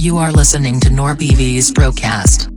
You are listening to NorBV's broadcast.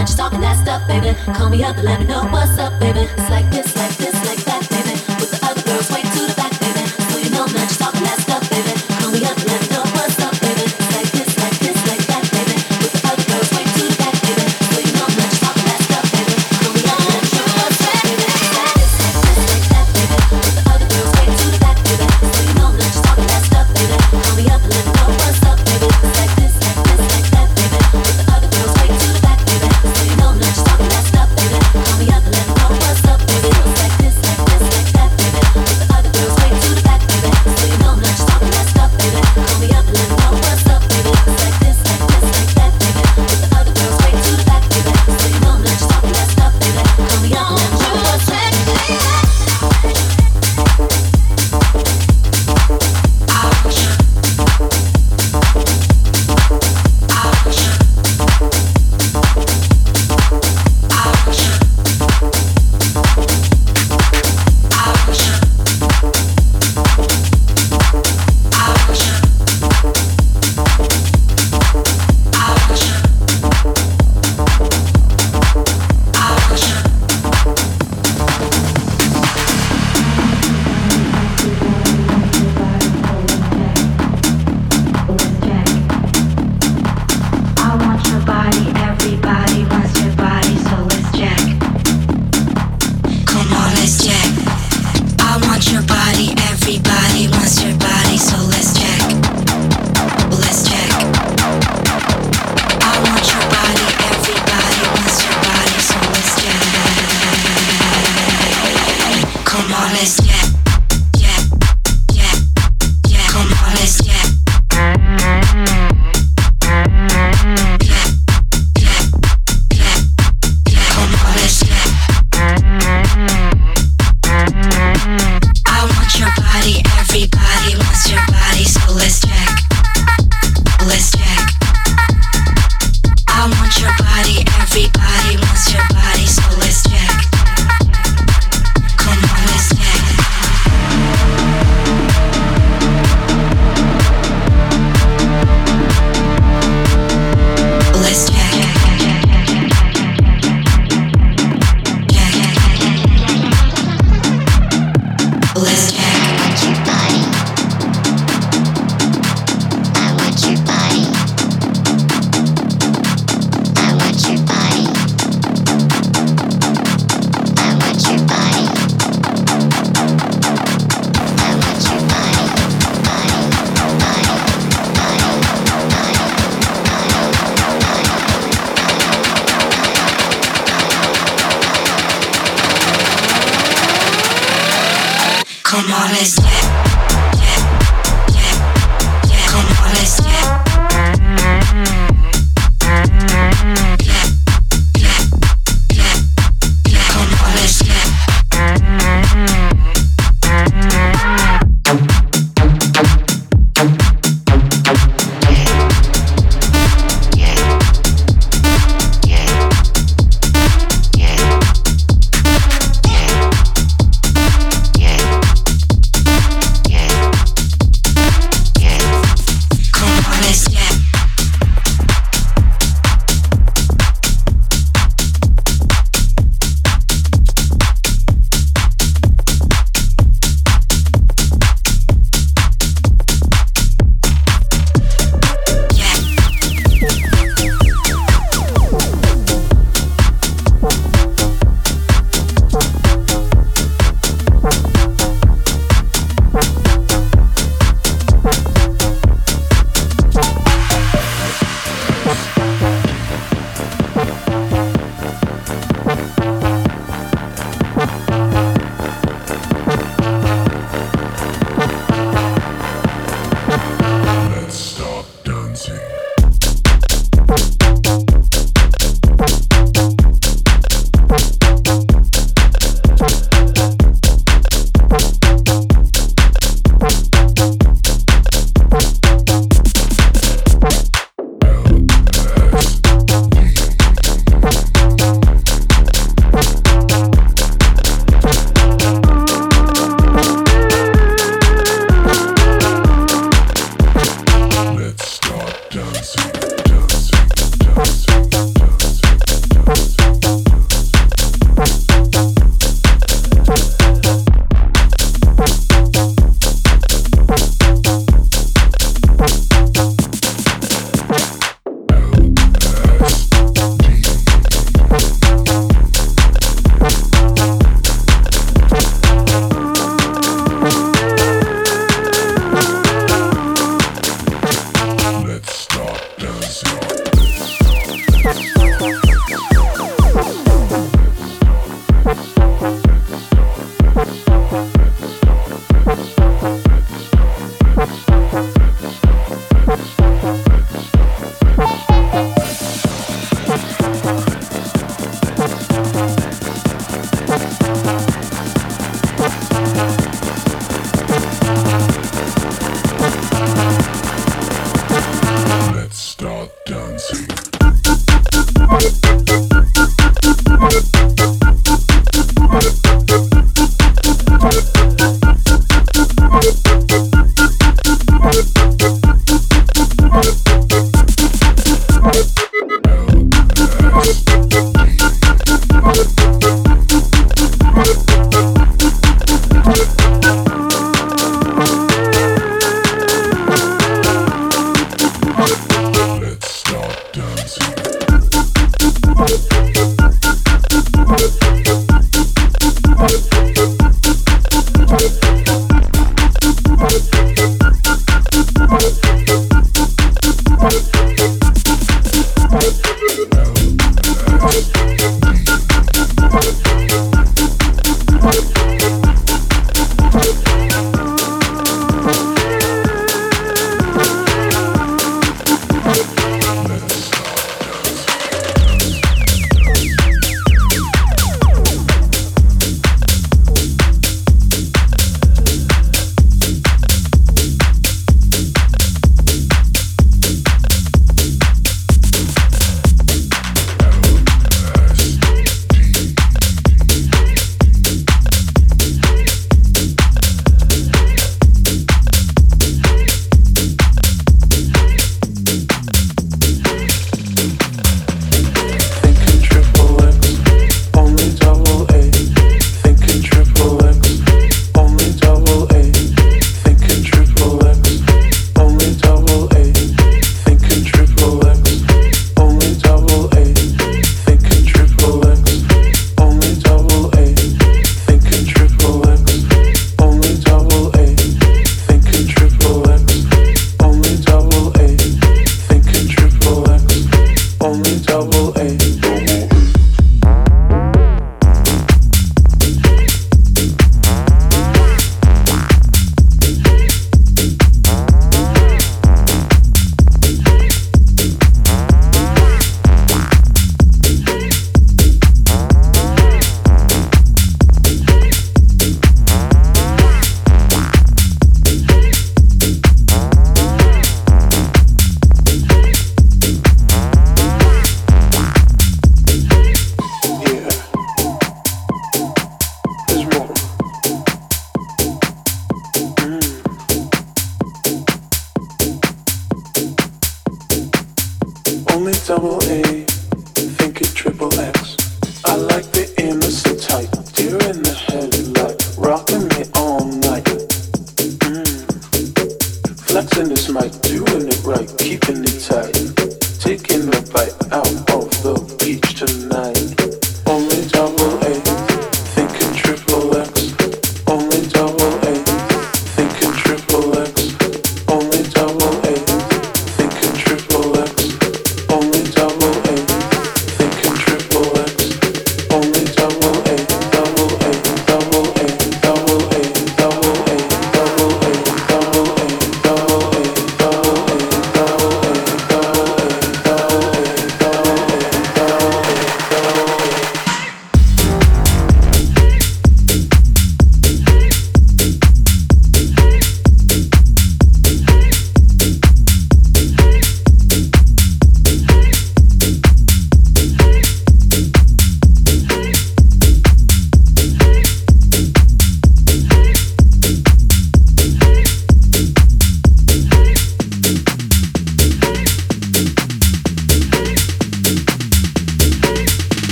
not just talking that stuff, baby. Call me up and let me know what's up.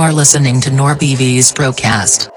Are listening to NorBV's broadcast.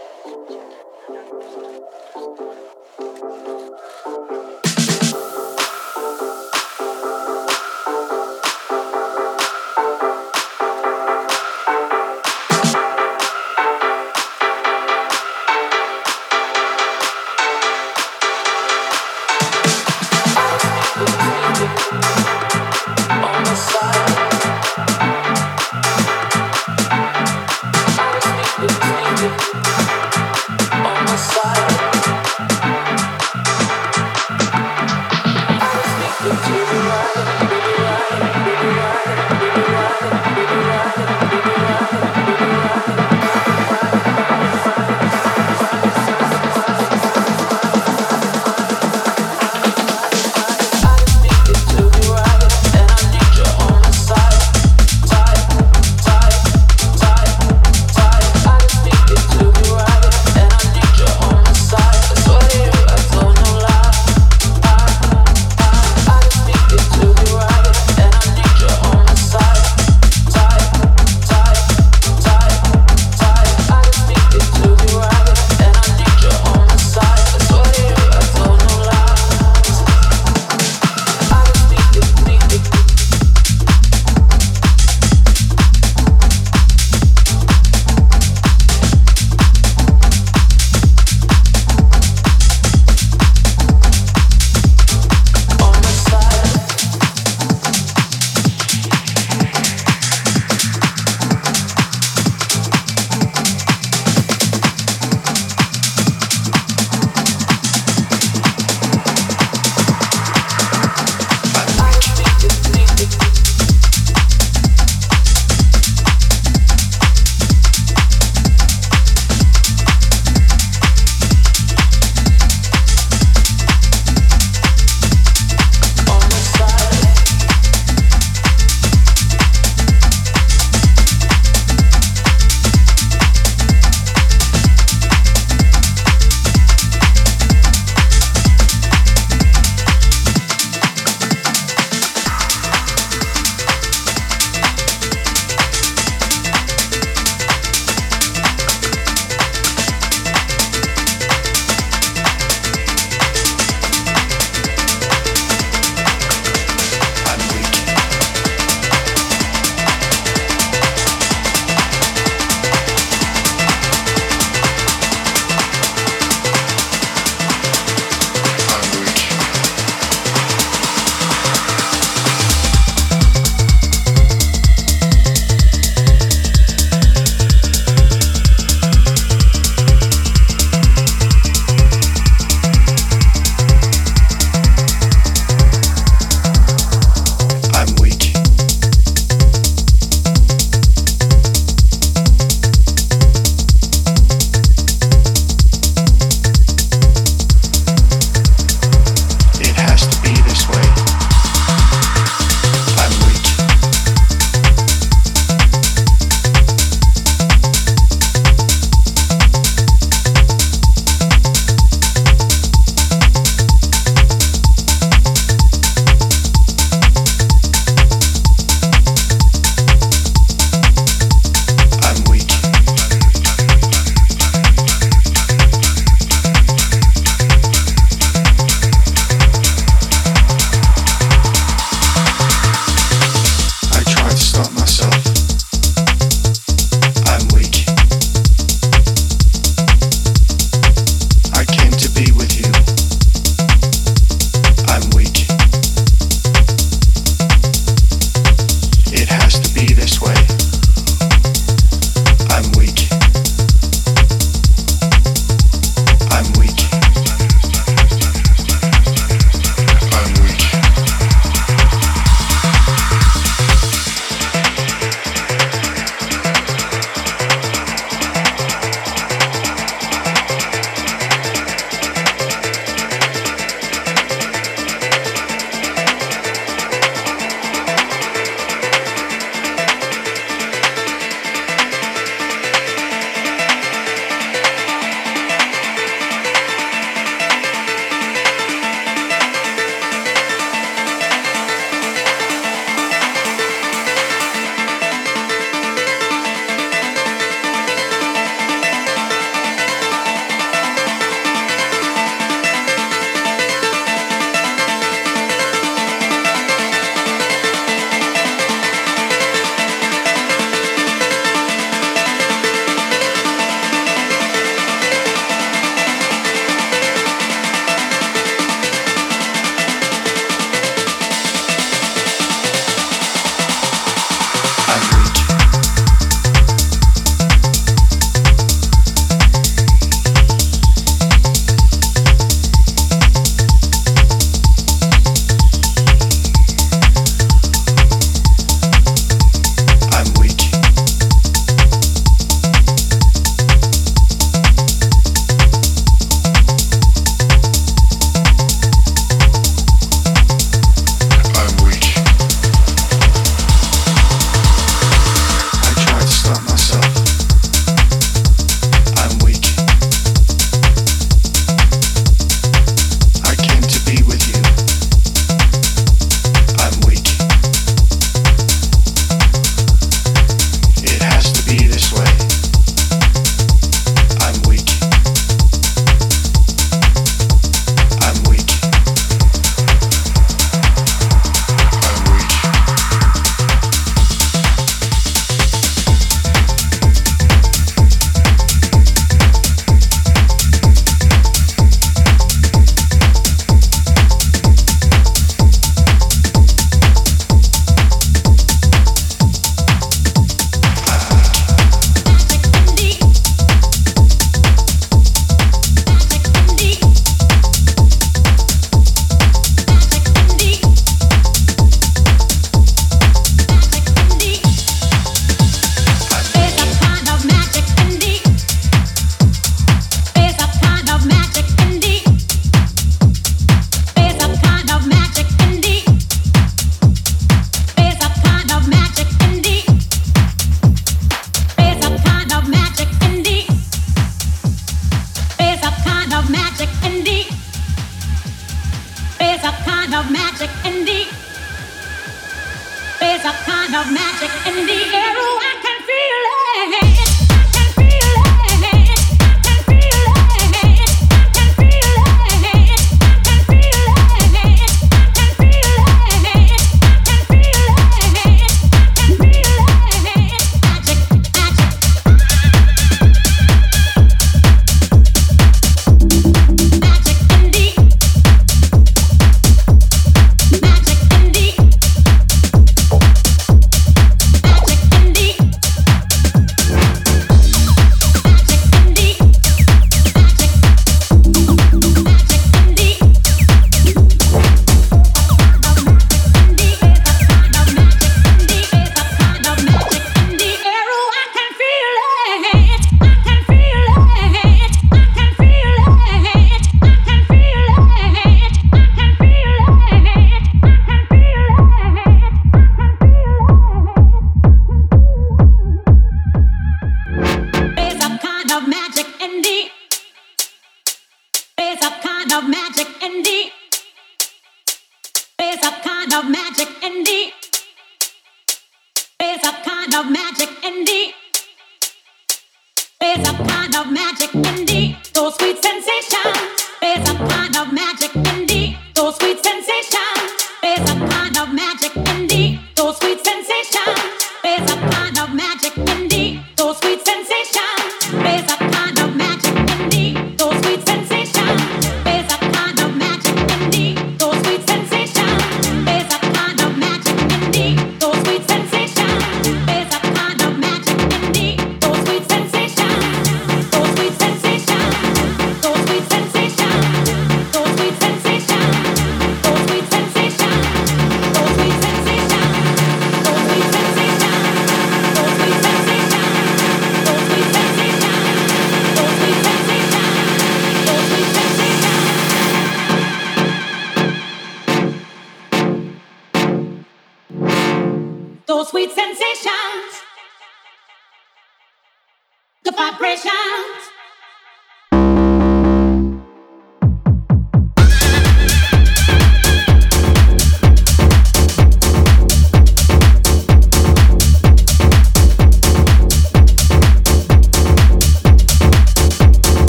Keep control of